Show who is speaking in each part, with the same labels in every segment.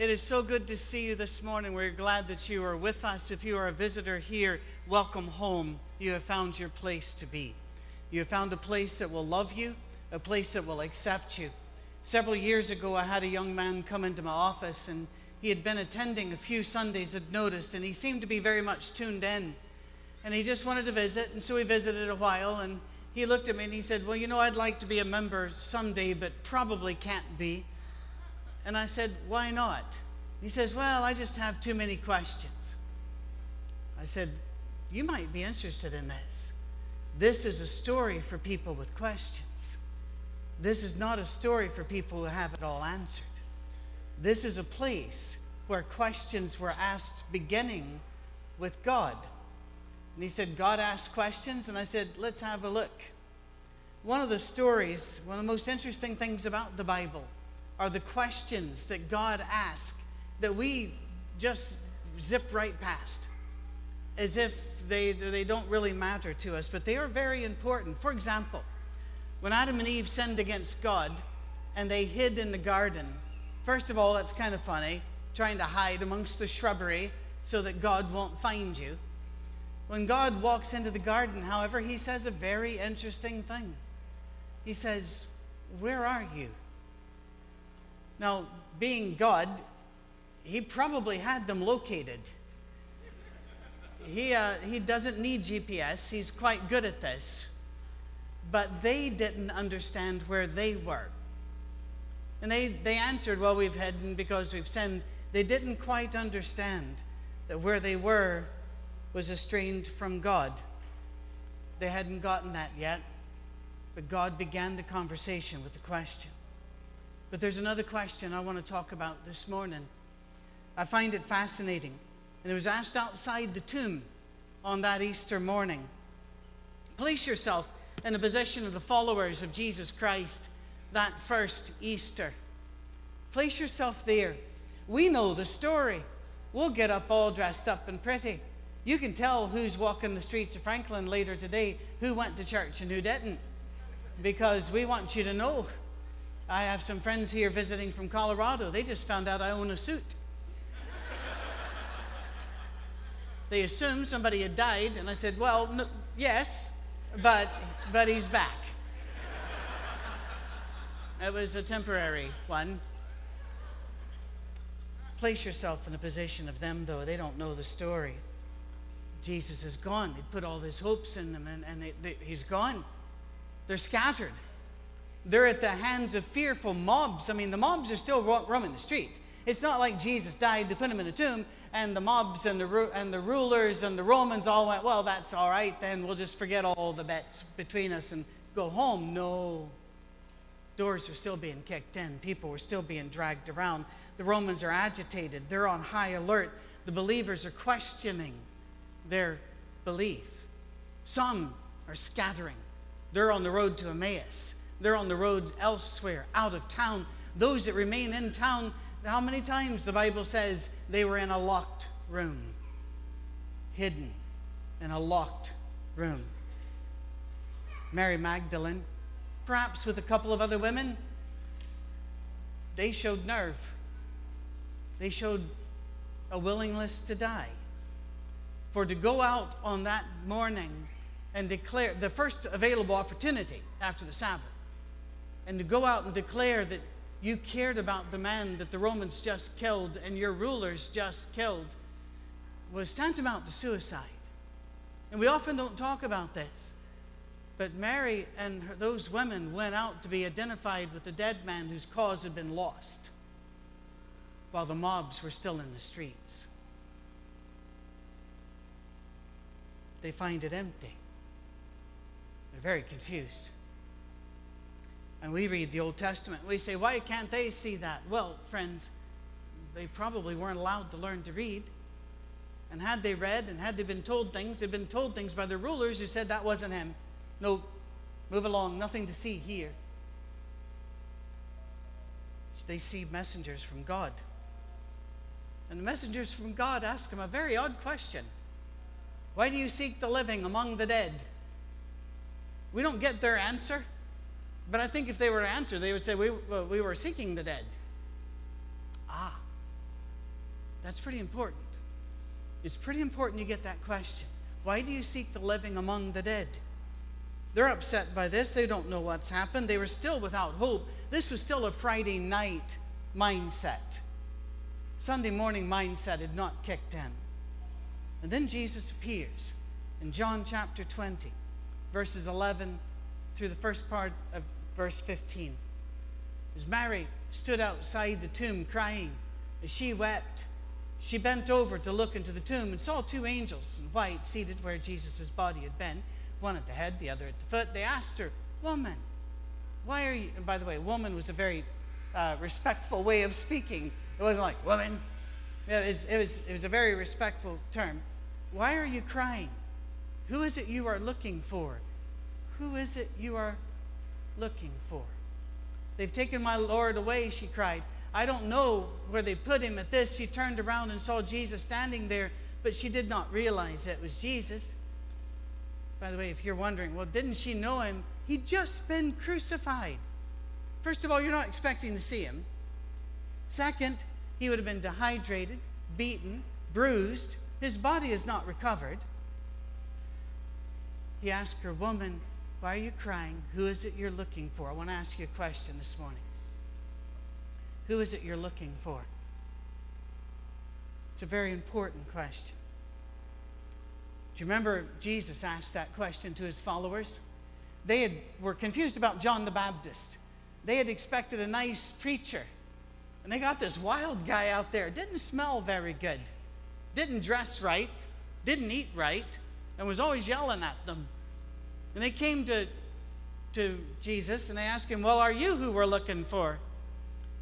Speaker 1: It is so good to see you this morning. We're glad that you are with us. If you are a visitor here, welcome home. You have found your place to be. You have found a place that will love you, a place that will accept you. Several years ago, I had a young man come into my office, and he had been attending a few Sundays, had noticed, and he seemed to be very much tuned in. And he just wanted to visit, and so we visited a while, and he looked at me and he said, Well, you know, I'd like to be a member someday, but probably can't be. And I said, Why not? He says, Well, I just have too many questions. I said, You might be interested in this. This is a story for people with questions. This is not a story for people who have it all answered. This is a place where questions were asked beginning with God. And he said, God asked questions, and I said, Let's have a look. One of the stories, one of the most interesting things about the Bible, are the questions that God asks that we just zip right past as if they, they don't really matter to us, but they are very important. For example, when Adam and Eve sinned against God and they hid in the garden, first of all, that's kind of funny, trying to hide amongst the shrubbery so that God won't find you. When God walks into the garden, however, he says a very interesting thing. He says, Where are you? Now, being God, he probably had them located. He, uh, he doesn't need GPS, he's quite good at this. But they didn't understand where they were. And they, they answered, Well, we've hidden because we've sinned. They didn't quite understand that where they were was estranged from God. They hadn't gotten that yet, but God began the conversation with the question. But there's another question I want to talk about this morning. I find it fascinating. And it was asked outside the tomb on that Easter morning. Place yourself in the position of the followers of Jesus Christ that first Easter. Place yourself there. We know the story. We'll get up all dressed up and pretty. You can tell who's walking the streets of Franklin later today, who went to church and who didn't, because we want you to know I have some friends here visiting from Colorado. They just found out I own a suit. they assumed somebody had died, and I said, Well, no, yes, but, but he's back. it was a temporary one. Place yourself in the position of them, though. They don't know the story. Jesus is gone. They put all his hopes in them, and, and they, they, he's gone. They're scattered. They're at the hands of fearful mobs. I mean, the mobs are still roaming the streets. It's not like Jesus died to put him in a tomb, and the mobs and the, and the rulers and the Romans all went, well, that's all right, then we'll just forget all the bets between us and go home. No. Doors are still being kicked in, people were still being dragged around. The Romans are agitated, they're on high alert. The believers are questioning their belief. Some are scattering, they're on the road to Emmaus. They're on the road elsewhere, out of town. Those that remain in town, how many times the Bible says they were in a locked room, hidden in a locked room? Mary Magdalene, perhaps with a couple of other women, they showed nerve. They showed a willingness to die. For to go out on that morning and declare the first available opportunity after the Sabbath and to go out and declare that you cared about the man that the Romans just killed and your rulers just killed was tantamount to suicide. And we often don't talk about this. But Mary and her, those women went out to be identified with the dead man whose cause had been lost while the mobs were still in the streets. They find it empty. They're very confused and we read the Old Testament, we say, why can't they see that? Well, friends, they probably weren't allowed to learn to read. And had they read and had they been told things, they'd been told things by the rulers who said that wasn't him. No, move along, nothing to see here. They see messengers from God. And the messengers from God ask him a very odd question Why do you seek the living among the dead? We don't get their answer. But I think if they were to answer, they would say, We, well, we were seeking the dead. Ah, That's pretty important. It's pretty important you get that question. Why do you seek the living among the dead? They're upset by this. They don't know what's happened. They were still without hope. This was still a Friday night mindset. Sunday morning mindset had not kicked in. And then Jesus appears in John chapter 20, verses 11 through the first part of verse 15. As Mary stood outside the tomb crying, as she wept, she bent over to look into the tomb and saw two angels in white seated where Jesus' body had been, one at the head, the other at the foot. They asked her, Woman, why are you? And by the way, woman was a very uh, respectful way of speaking. It wasn't like, Woman. It was, it, was, it was a very respectful term. Why are you crying? Who is it you are looking for? Who is it you are looking for? They've taken my Lord away, she cried. I don't know where they put him at this. She turned around and saw Jesus standing there, but she did not realize it was Jesus. By the way, if you're wondering, well, didn't she know him? He'd just been crucified. First of all, you're not expecting to see him. Second, he would have been dehydrated, beaten, bruised. His body is not recovered. He asked her, Woman, why are you crying? Who is it you're looking for? I want to ask you a question this morning. Who is it you're looking for? It's a very important question. Do you remember Jesus asked that question to his followers? They had, were confused about John the Baptist. They had expected a nice preacher, and they got this wild guy out there. Didn't smell very good, didn't dress right, didn't eat right, and was always yelling at them. And they came to, to Jesus and they asked him, Well, are you who we're looking for?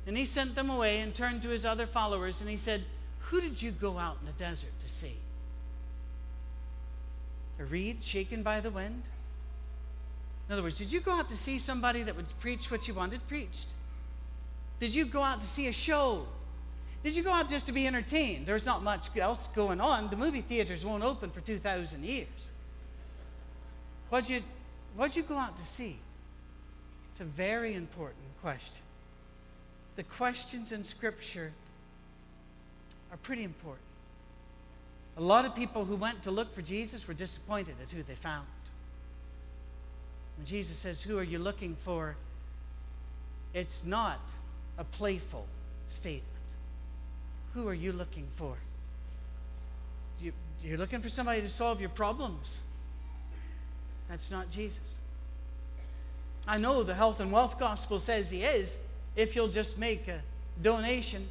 Speaker 1: And he sent them away and turned to his other followers and he said, Who did you go out in the desert to see? A reed shaken by the wind? In other words, did you go out to see somebody that would preach what you wanted preached? Did you go out to see a show? Did you go out just to be entertained? There's not much else going on. The movie theaters won't open for 2,000 years. What'd you, what'd you go out to see? It's a very important question the questions in Scripture are pretty important. A lot of people who went to look for Jesus were disappointed at who they found. When Jesus says, Who are you looking for? it's not a playful statement. Who are you looking for? You, you're looking for somebody to solve your problems. That's not Jesus. I know the health and wealth gospel says he is, if you'll just make a donation,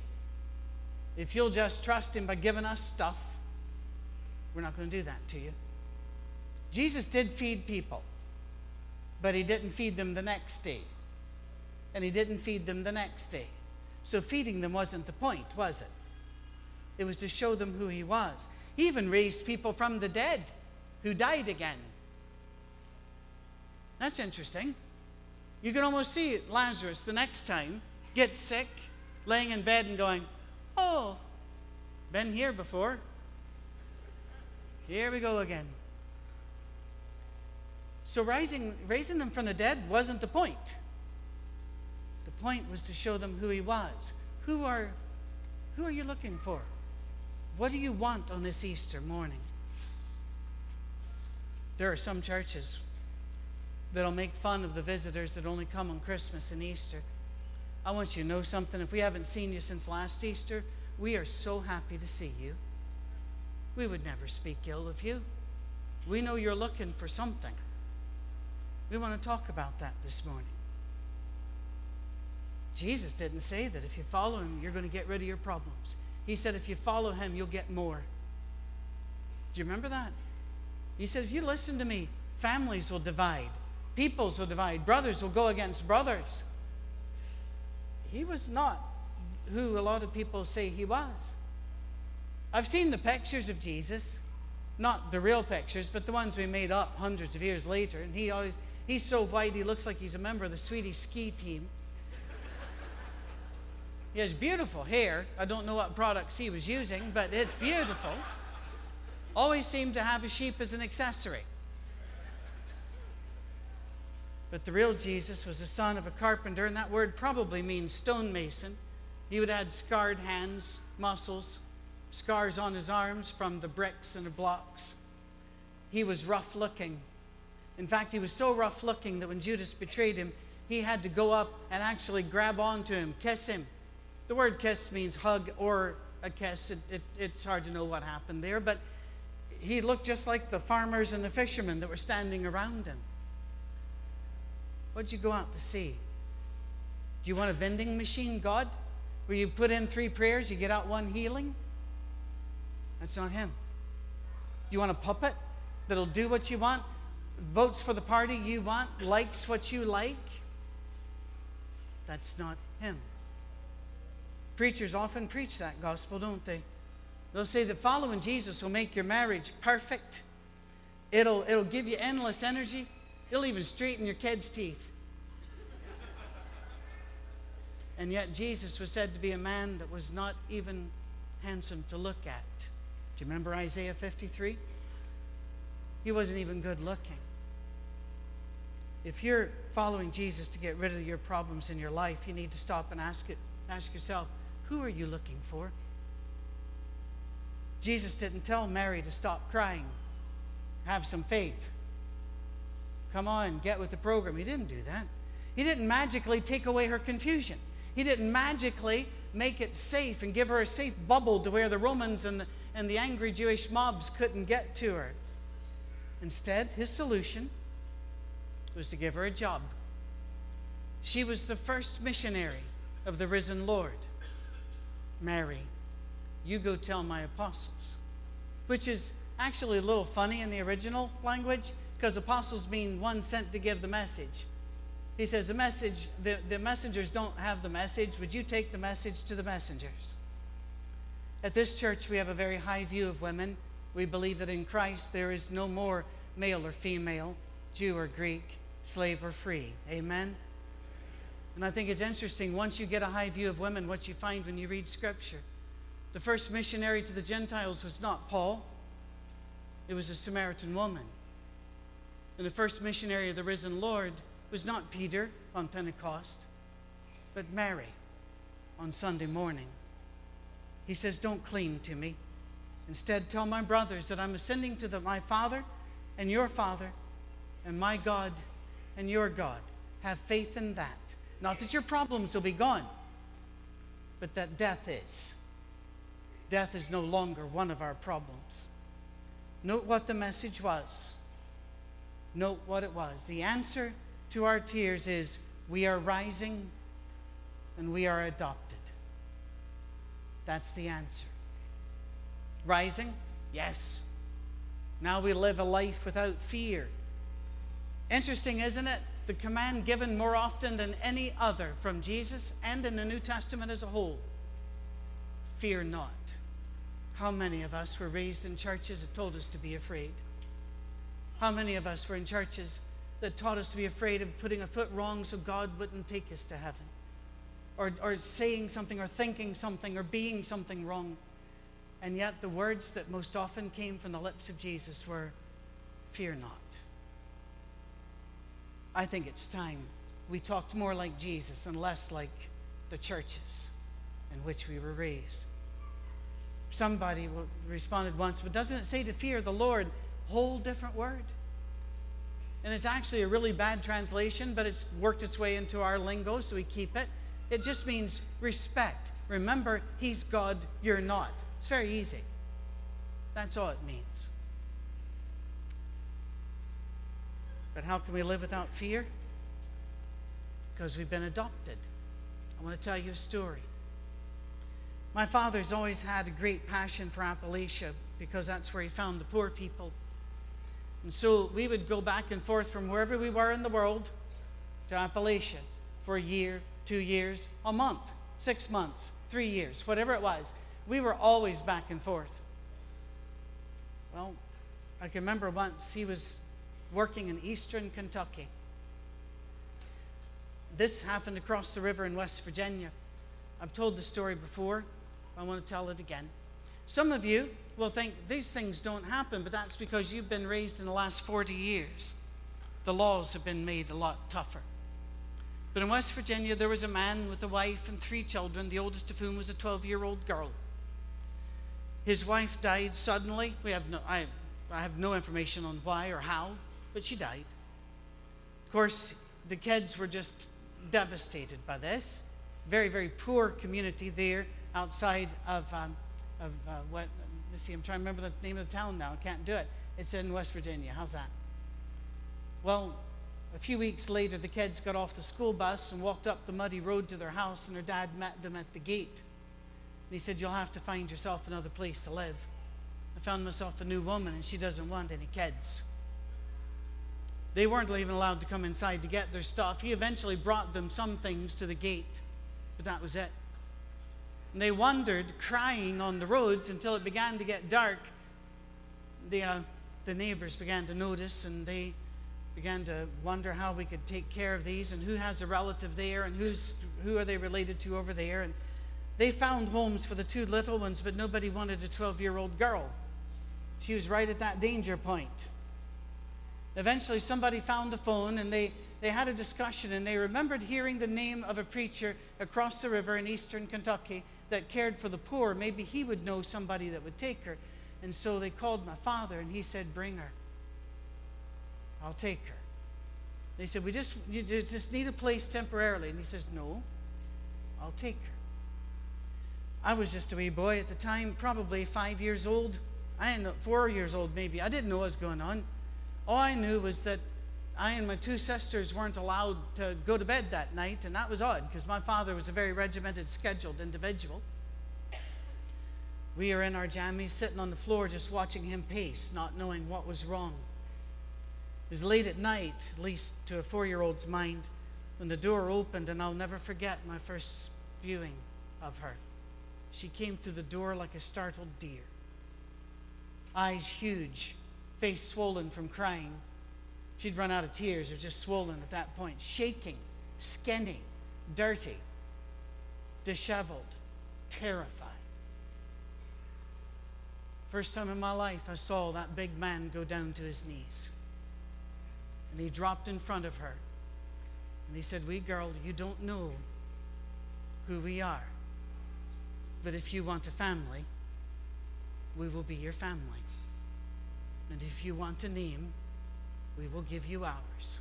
Speaker 1: if you'll just trust Him by giving us stuff, we're not going to do that to you. Jesus did feed people, but He didn't feed them the next day. And He didn't feed them the next day. So feeding them wasn't the point, was it? It was to show them who He was. He even raised people from the dead who died again. That's interesting. You can almost see Lazarus the next time get sick, laying in bed and going, Oh, been here before. Here we go again. So rising, raising them from the dead wasn't the point. The point was to show them who he was. Who are, who are you looking for? What do you want on this Easter morning? There are some churches that'll make fun of the visitors that only come on Christmas and Easter. I want you to know something. If we haven't seen you since last Easter, we are so happy to see you. We would never speak ill of you. We know you're looking for something. We want to talk about that this morning. Jesus didn't say that if you follow him, you're going to get rid of your problems. He said if you follow him, you'll get more. Do you remember that? He said if you listen to me, families will divide. Peoples will divide, brothers will go against brothers. He was not who a lot of people say he was. I've seen the pictures of Jesus, not the real pictures, but the ones we made up hundreds of years later. And he always, he's so white, he looks like he's a member of the Swedish ski team. He has beautiful hair. I don't know what products he was using, but it's beautiful. Always seemed to have a sheep as an accessory. But the real Jesus was the son of a carpenter, and that word probably means stonemason. He would have scarred hands, muscles, scars on his arms from the bricks and the blocks. He was rough looking. In fact, he was so rough looking that when Judas betrayed him, he had to go up and actually grab onto him, kiss him. The word kiss means hug or a kiss. It, it, it's hard to know what happened there, but he looked just like the farmers and the fishermen that were standing around him. What'd you go out to see? Do you want a vending machine, God, where you put in three prayers, you get out one healing? That's not him. Do you want a puppet that'll do what you want, votes for the party you want, likes what you like? That's not him. Preachers often preach that gospel, don't they? They'll say that following Jesus will make your marriage perfect. It'll, it'll give you endless energy. It'll even straighten your kids' teeth. And yet, Jesus was said to be a man that was not even handsome to look at. Do you remember Isaiah 53? He wasn't even good looking. If you're following Jesus to get rid of your problems in your life, you need to stop and ask, it, ask yourself, who are you looking for? Jesus didn't tell Mary to stop crying, have some faith. Come on, get with the program. He didn't do that. He didn't magically take away her confusion. He didn't magically make it safe and give her a safe bubble to where the Romans and the, and the angry Jewish mobs couldn't get to her. Instead, his solution was to give her a job. She was the first missionary of the risen Lord. Mary, you go tell my apostles, which is actually a little funny in the original language because apostles mean one sent to give the message. He says, The message, the, the messengers don't have the message. Would you take the message to the messengers? At this church, we have a very high view of women. We believe that in Christ there is no more male or female, Jew or Greek, slave or free. Amen? And I think it's interesting, once you get a high view of women, what you find when you read Scripture. The first missionary to the Gentiles was not Paul, it was a Samaritan woman. And the first missionary of the risen Lord was not Peter on Pentecost, but Mary on Sunday morning. He says, Don't cling to me. Instead, tell my brothers that I'm ascending to the, my Father and your Father and my God and your God. Have faith in that. Not that your problems will be gone, but that death is. Death is no longer one of our problems. Note what the message was. Note what it was. The answer to our tears is we are rising and we are adopted. That's the answer. Rising? Yes. Now we live a life without fear. Interesting, isn't it? The command given more often than any other from Jesus and in the New Testament as a whole fear not. How many of us were raised in churches that told us to be afraid? How many of us were in churches that taught us to be afraid of putting a foot wrong so God wouldn't take us to heaven? Or, or saying something, or thinking something, or being something wrong. And yet, the words that most often came from the lips of Jesus were, Fear not. I think it's time we talked more like Jesus and less like the churches in which we were raised. Somebody responded once, but doesn't it say to fear the Lord? Whole different word. And it's actually a really bad translation, but it's worked its way into our lingo, so we keep it. It just means respect. Remember, He's God, you're not. It's very easy. That's all it means. But how can we live without fear? Because we've been adopted. I want to tell you a story. My father's always had a great passion for Appalachia because that's where he found the poor people. And so we would go back and forth from wherever we were in the world to Appalachia for a year, two years, a month, six months, three years, whatever it was. We were always back and forth. Well, I can remember once he was working in eastern Kentucky. This happened across the river in West Virginia. I've told the story before. I want to tell it again. Some of you will think these things don't happen, but that's because you've been raised in the last 40 years. The laws have been made a lot tougher. But in West Virginia, there was a man with a wife and three children, the oldest of whom was a 12 year old girl. His wife died suddenly. We have no, I, I have no information on why or how, but she died. Of course, the kids were just devastated by this. Very, very poor community there outside of, um, of uh, what, let's see, I'm trying to remember the name of the town now. I can't do it. It's in West Virginia. How's that? Well, a few weeks later, the kids got off the school bus and walked up the muddy road to their house, and their dad met them at the gate. And he said, You'll have to find yourself another place to live. I found myself a new woman, and she doesn't want any kids. They weren't even allowed to come inside to get their stuff. He eventually brought them some things to the gate, but that was it. And they wandered, crying on the roads until it began to get dark. The, uh, the neighbors began to notice, and they began to wonder how we could take care of these and who has a relative there and who's, who are they related to over there. And they found homes for the two little ones, but nobody wanted a 12 year old girl. She was right at that danger point. Eventually, somebody found a phone and they, they had a discussion and they remembered hearing the name of a preacher across the river in eastern Kentucky that cared for the poor. Maybe he would know somebody that would take her. And so they called my father and he said, Bring her. I'll take her. They said, We just, you just need a place temporarily. And he says, No, I'll take her. I was just a wee boy at the time, probably five years old. I ended up four years old, maybe. I didn't know what was going on. All I knew was that I and my two sisters weren't allowed to go to bed that night, and that was odd because my father was a very regimented, scheduled individual. We are in our jammies, sitting on the floor, just watching him pace, not knowing what was wrong. It was late at night, at least to a four year old's mind, when the door opened, and I'll never forget my first viewing of her. She came through the door like a startled deer. Eyes huge, face swollen from crying. She'd run out of tears, or just swollen at that point, shaking, skinny, dirty, disheveled, terrified. First time in my life I saw that big man go down to his knees. And he dropped in front of her. And he said, Wee girl, you don't know who we are. But if you want a family, we will be your family. And if you want a name, we will give you ours.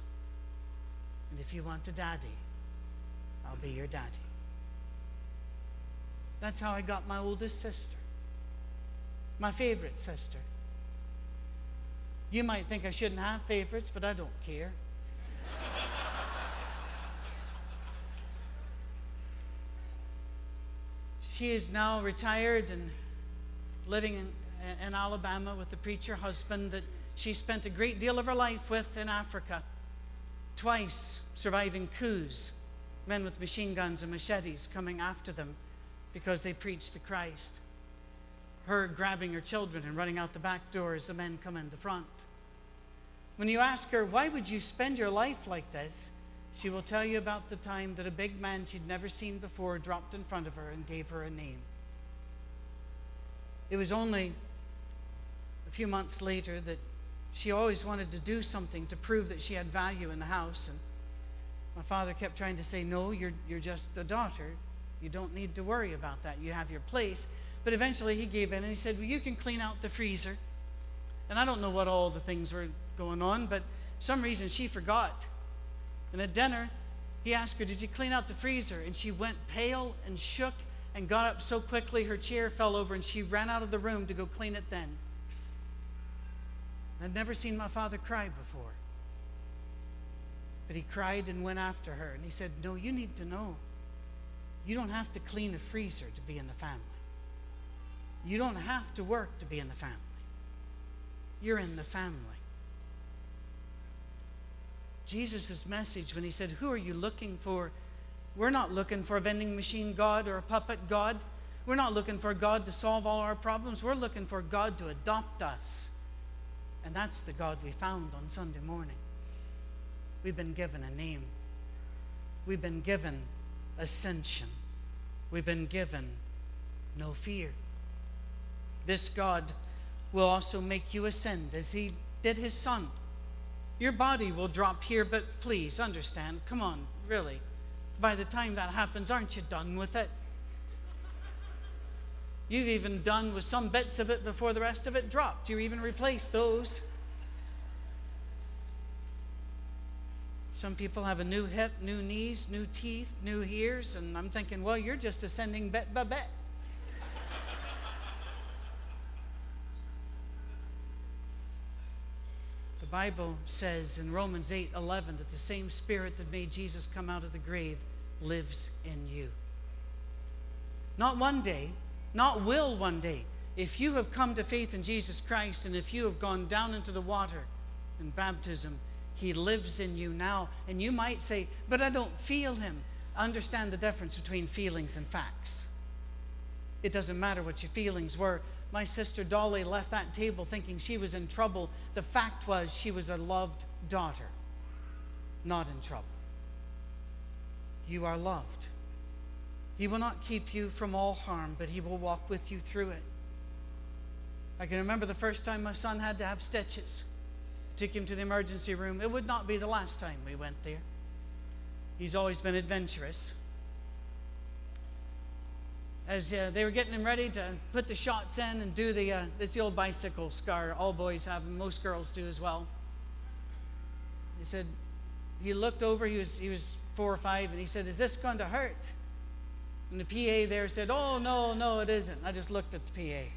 Speaker 1: And if you want a daddy, I'll be your daddy. That's how I got my oldest sister, my favorite sister. You might think I shouldn't have favorites, but I don't care. she is now retired and living in, in Alabama with a preacher husband that she spent a great deal of her life with in Africa, twice surviving coups, men with machine guns and machetes coming after them because they preached the Christ her grabbing her children and running out the back door as the men come in the front. When you ask her, why would you spend your life like this? She will tell you about the time that a big man she'd never seen before dropped in front of her and gave her a name. It was only few months later that she always wanted to do something to prove that she had value in the house. And my father kept trying to say, No, you're, you're just a daughter. You don't need to worry about that. You have your place. But eventually he gave in and he said, Well, you can clean out the freezer. And I don't know what all the things were going on, but some reason she forgot. And at dinner, he asked her, Did you clean out the freezer? And she went pale and shook and got up so quickly her chair fell over and she ran out of the room to go clean it then. I'd never seen my father cry before. But he cried and went after her. And he said, No, you need to know. You don't have to clean a freezer to be in the family. You don't have to work to be in the family. You're in the family. Jesus' message when he said, Who are you looking for? We're not looking for a vending machine God or a puppet God. We're not looking for God to solve all our problems. We're looking for God to adopt us. And that's the God we found on Sunday morning. We've been given a name, we've been given ascension, we've been given no fear this God will also make you ascend as he did his son. Your body will drop here, but please understand. Come on, really. By the time that happens, aren't you done with it? You've even done with some bits of it before the rest of it dropped. You even replaced those. Some people have a new hip, new knees, new teeth, new ears, and I'm thinking, well, you're just ascending bit by bit. the Bible says in Romans 8 11 that the same spirit that made Jesus come out of the grave lives in you. Not one day, not will one day. If you have come to faith in Jesus Christ and if you have gone down into the water in baptism, He lives in you now. And you might say, But I don't feel Him. Understand the difference between feelings and facts. It doesn't matter what your feelings were. My sister Dolly left that table thinking she was in trouble. The fact was, she was a loved daughter, not in trouble. You are loved. He will not keep you from all harm, but He will walk with you through it. I can remember the first time my son had to have stitches. Took him to the emergency room. It would not be the last time we went there. He's always been adventurous. As uh, they were getting him ready to put the shots in and do the, uh, it's the old bicycle scar all boys have, and most girls do as well. He said, he looked over, he was, he was four or five, and he said, Is this going to hurt? And the PA there said, Oh, no, no, it isn't. I just looked at the PA.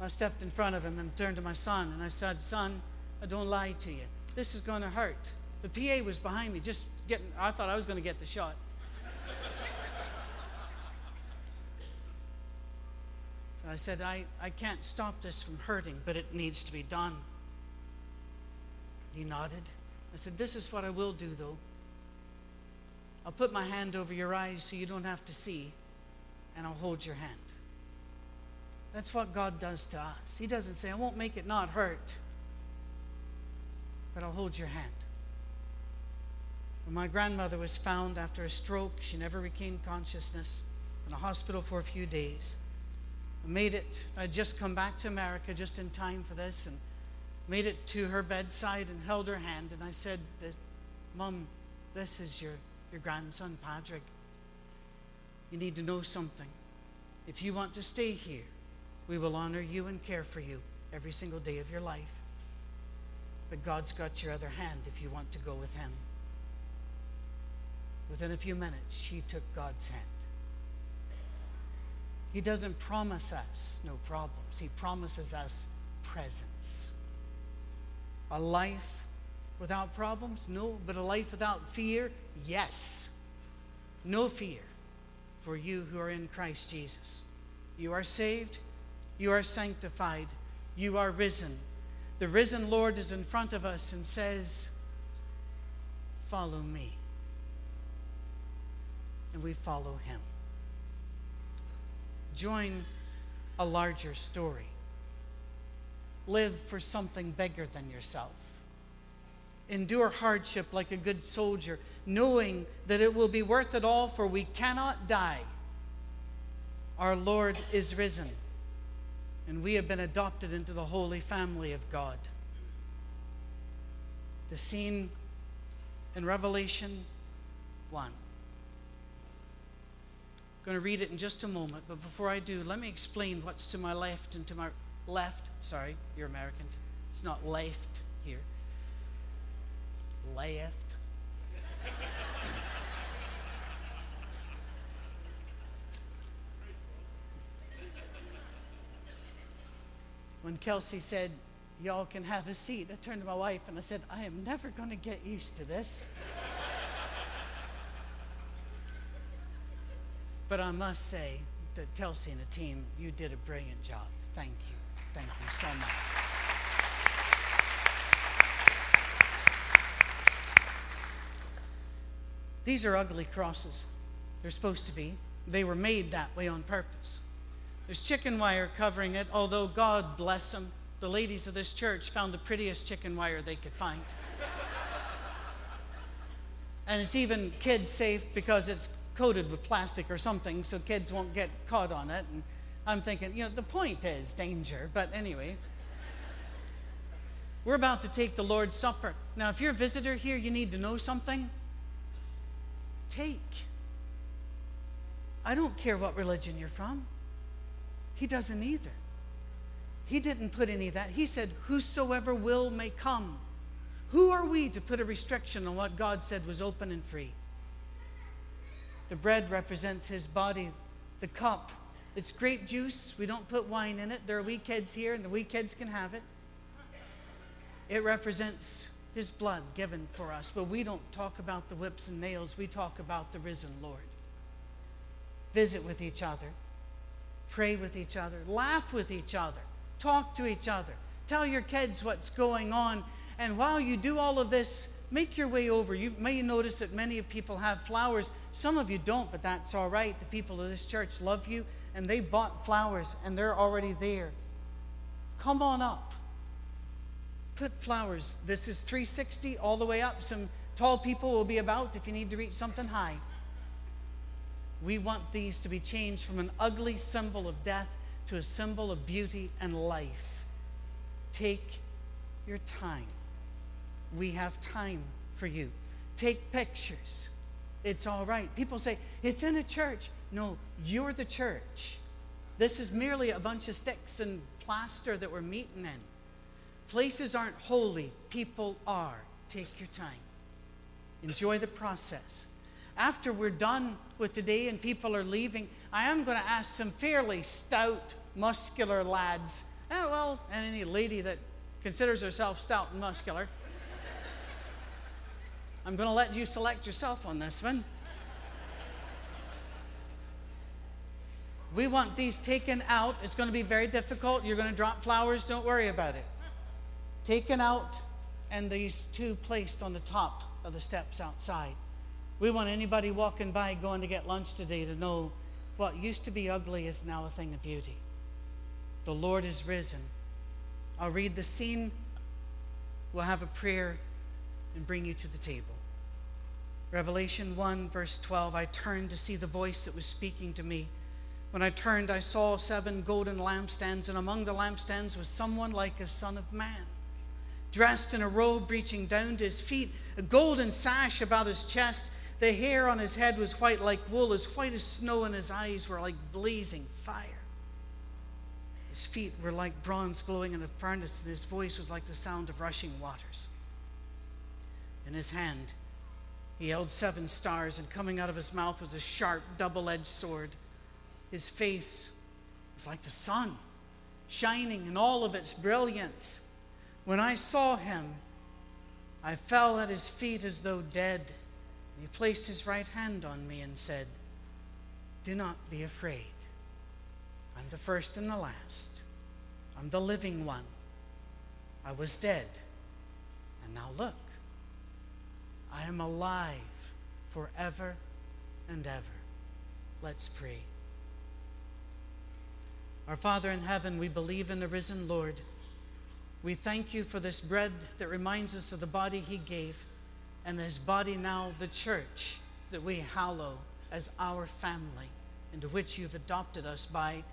Speaker 1: I stepped in front of him and turned to my son and I said, Son, I don't lie to you. This is going to hurt. The PA was behind me, just getting, I thought I was going to get the shot. I said, I, I can't stop this from hurting, but it needs to be done. He nodded. I said, This is what I will do, though. I'll put my hand over your eyes so you don't have to see, and I'll hold your hand. That's what God does to us. He doesn't say, I won't make it not hurt, but I'll hold your hand. When my grandmother was found after a stroke, she never regained consciousness in a hospital for a few days. I made it, I'd just come back to America just in time for this, and made it to her bedside and held her hand. And I said, Mom, this is your your grandson, Patrick. You need to know something. If you want to stay here, we will honor you and care for you every single day of your life. But God's got your other hand if you want to go with Him. Within a few minutes, she took God's hand. He doesn't promise us no problems, He promises us presence. A life without problems? No. But a life without fear? Yes. No fear for you who are in Christ Jesus. You are saved, you are sanctified, you are risen. The risen Lord is in front of us and says, Follow me. And we follow him. Join a larger story. Live for something bigger than yourself endure hardship like a good soldier, knowing that it will be worth it all, for we cannot die. Our Lord is risen, and we have been adopted into the holy family of God. The scene in Revelation 1. I'm going to read it in just a moment, but before I do, let me explain what's to my left and to my left. Sorry, you're Americans. It's not left left. when Kelsey said, Y'all can have a seat, I turned to my wife and I said, I am never going to get used to this. but I must say that Kelsey and the team, you did a brilliant job. Thank you. Thank you so much. These are ugly crosses. They're supposed to be. They were made that way on purpose. There's chicken wire covering it, although God bless them, the ladies of this church found the prettiest chicken wire they could find. and it's even kids safe because it's coated with plastic or something so kids won't get caught on it. And I'm thinking, you know, the point is danger, but anyway. We're about to take the Lord's Supper. Now, if you're a visitor here, you need to know something take. I don't care what religion you're from. He doesn't either. He didn't put any of that. He said, Whosoever will may come. Who are we to put a restriction on what God said was open and free? The bread represents his body. The cup, it's grape juice. We don't put wine in it. There are wee kids here, and the wee kids can have it. It represents his blood given for us. But we don't talk about the whips and nails, we talk about the risen Lord. Visit with each other, pray with each other, laugh with each other, talk to each other, tell your kids what's going on. And while you do all of this, make your way over. You may notice that many of people have flowers. Some of you don't, but that's all right. The people of this church love you, and they bought flowers, and they're already there. Come on up put flowers. This is 360 all the way up. Some tall people will be about if you need to reach something high. We want these to be changed from an ugly symbol of death to a symbol of beauty and life. Take your time. We have time for you. Take pictures. It's all right. People say, it's in a church. No, you're the church. This is merely a bunch of sticks and plaster that we're meeting in. Places aren't holy, people are. Take your time. Enjoy the process. After we're done with today and people are leaving, I am going to ask some fairly stout, muscular lads, eh, well, and any lady that considers herself stout and muscular. I'm going to let you select yourself on this one. We want these taken out. It's going to be very difficult. You're going to drop flowers. Don't worry about it taken out and these two placed on the top of the steps outside. We want anybody walking by going to get lunch today to know what used to be ugly is now a thing of beauty. The Lord is risen. I'll read the scene. We'll have a prayer and bring you to the table. Revelation 1, verse 12 I turned to see the voice that was speaking to me. When I turned, I saw seven golden lampstands, and among the lampstands was someone like a son of man dressed in a robe reaching down to his feet, a golden sash about his chest. The hair on his head was white like wool, as white as snow, and his eyes were like blazing fire. His feet were like bronze glowing in a furnace, and his voice was like the sound of rushing waters. In his hand, he held seven stars, and coming out of his mouth was a sharp, double edged sword. His face was like the sun, shining in all of its brilliance. When I saw him, I fell at his feet as though dead. He placed his right hand on me and said, Do not be afraid. I'm the first and the last. I'm the living one. I was dead, and now look. I am alive forever and ever. Let's pray. Our Father in heaven, we believe in the risen Lord. We thank you for this bread that reminds us of the body he gave, and his body now, the church, that we hallow as our family, into which you've adopted us by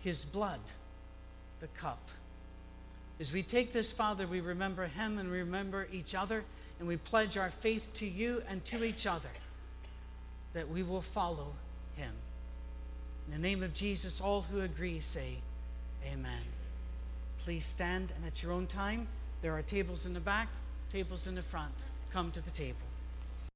Speaker 1: his blood, the cup. As we take this, Father, we remember him and we remember each other, and we pledge our faith to you and to each other that we will follow him. In the name of Jesus, all who agree say, Amen please stand and at your own time. There are tables in the back, tables in the front. Come to the table.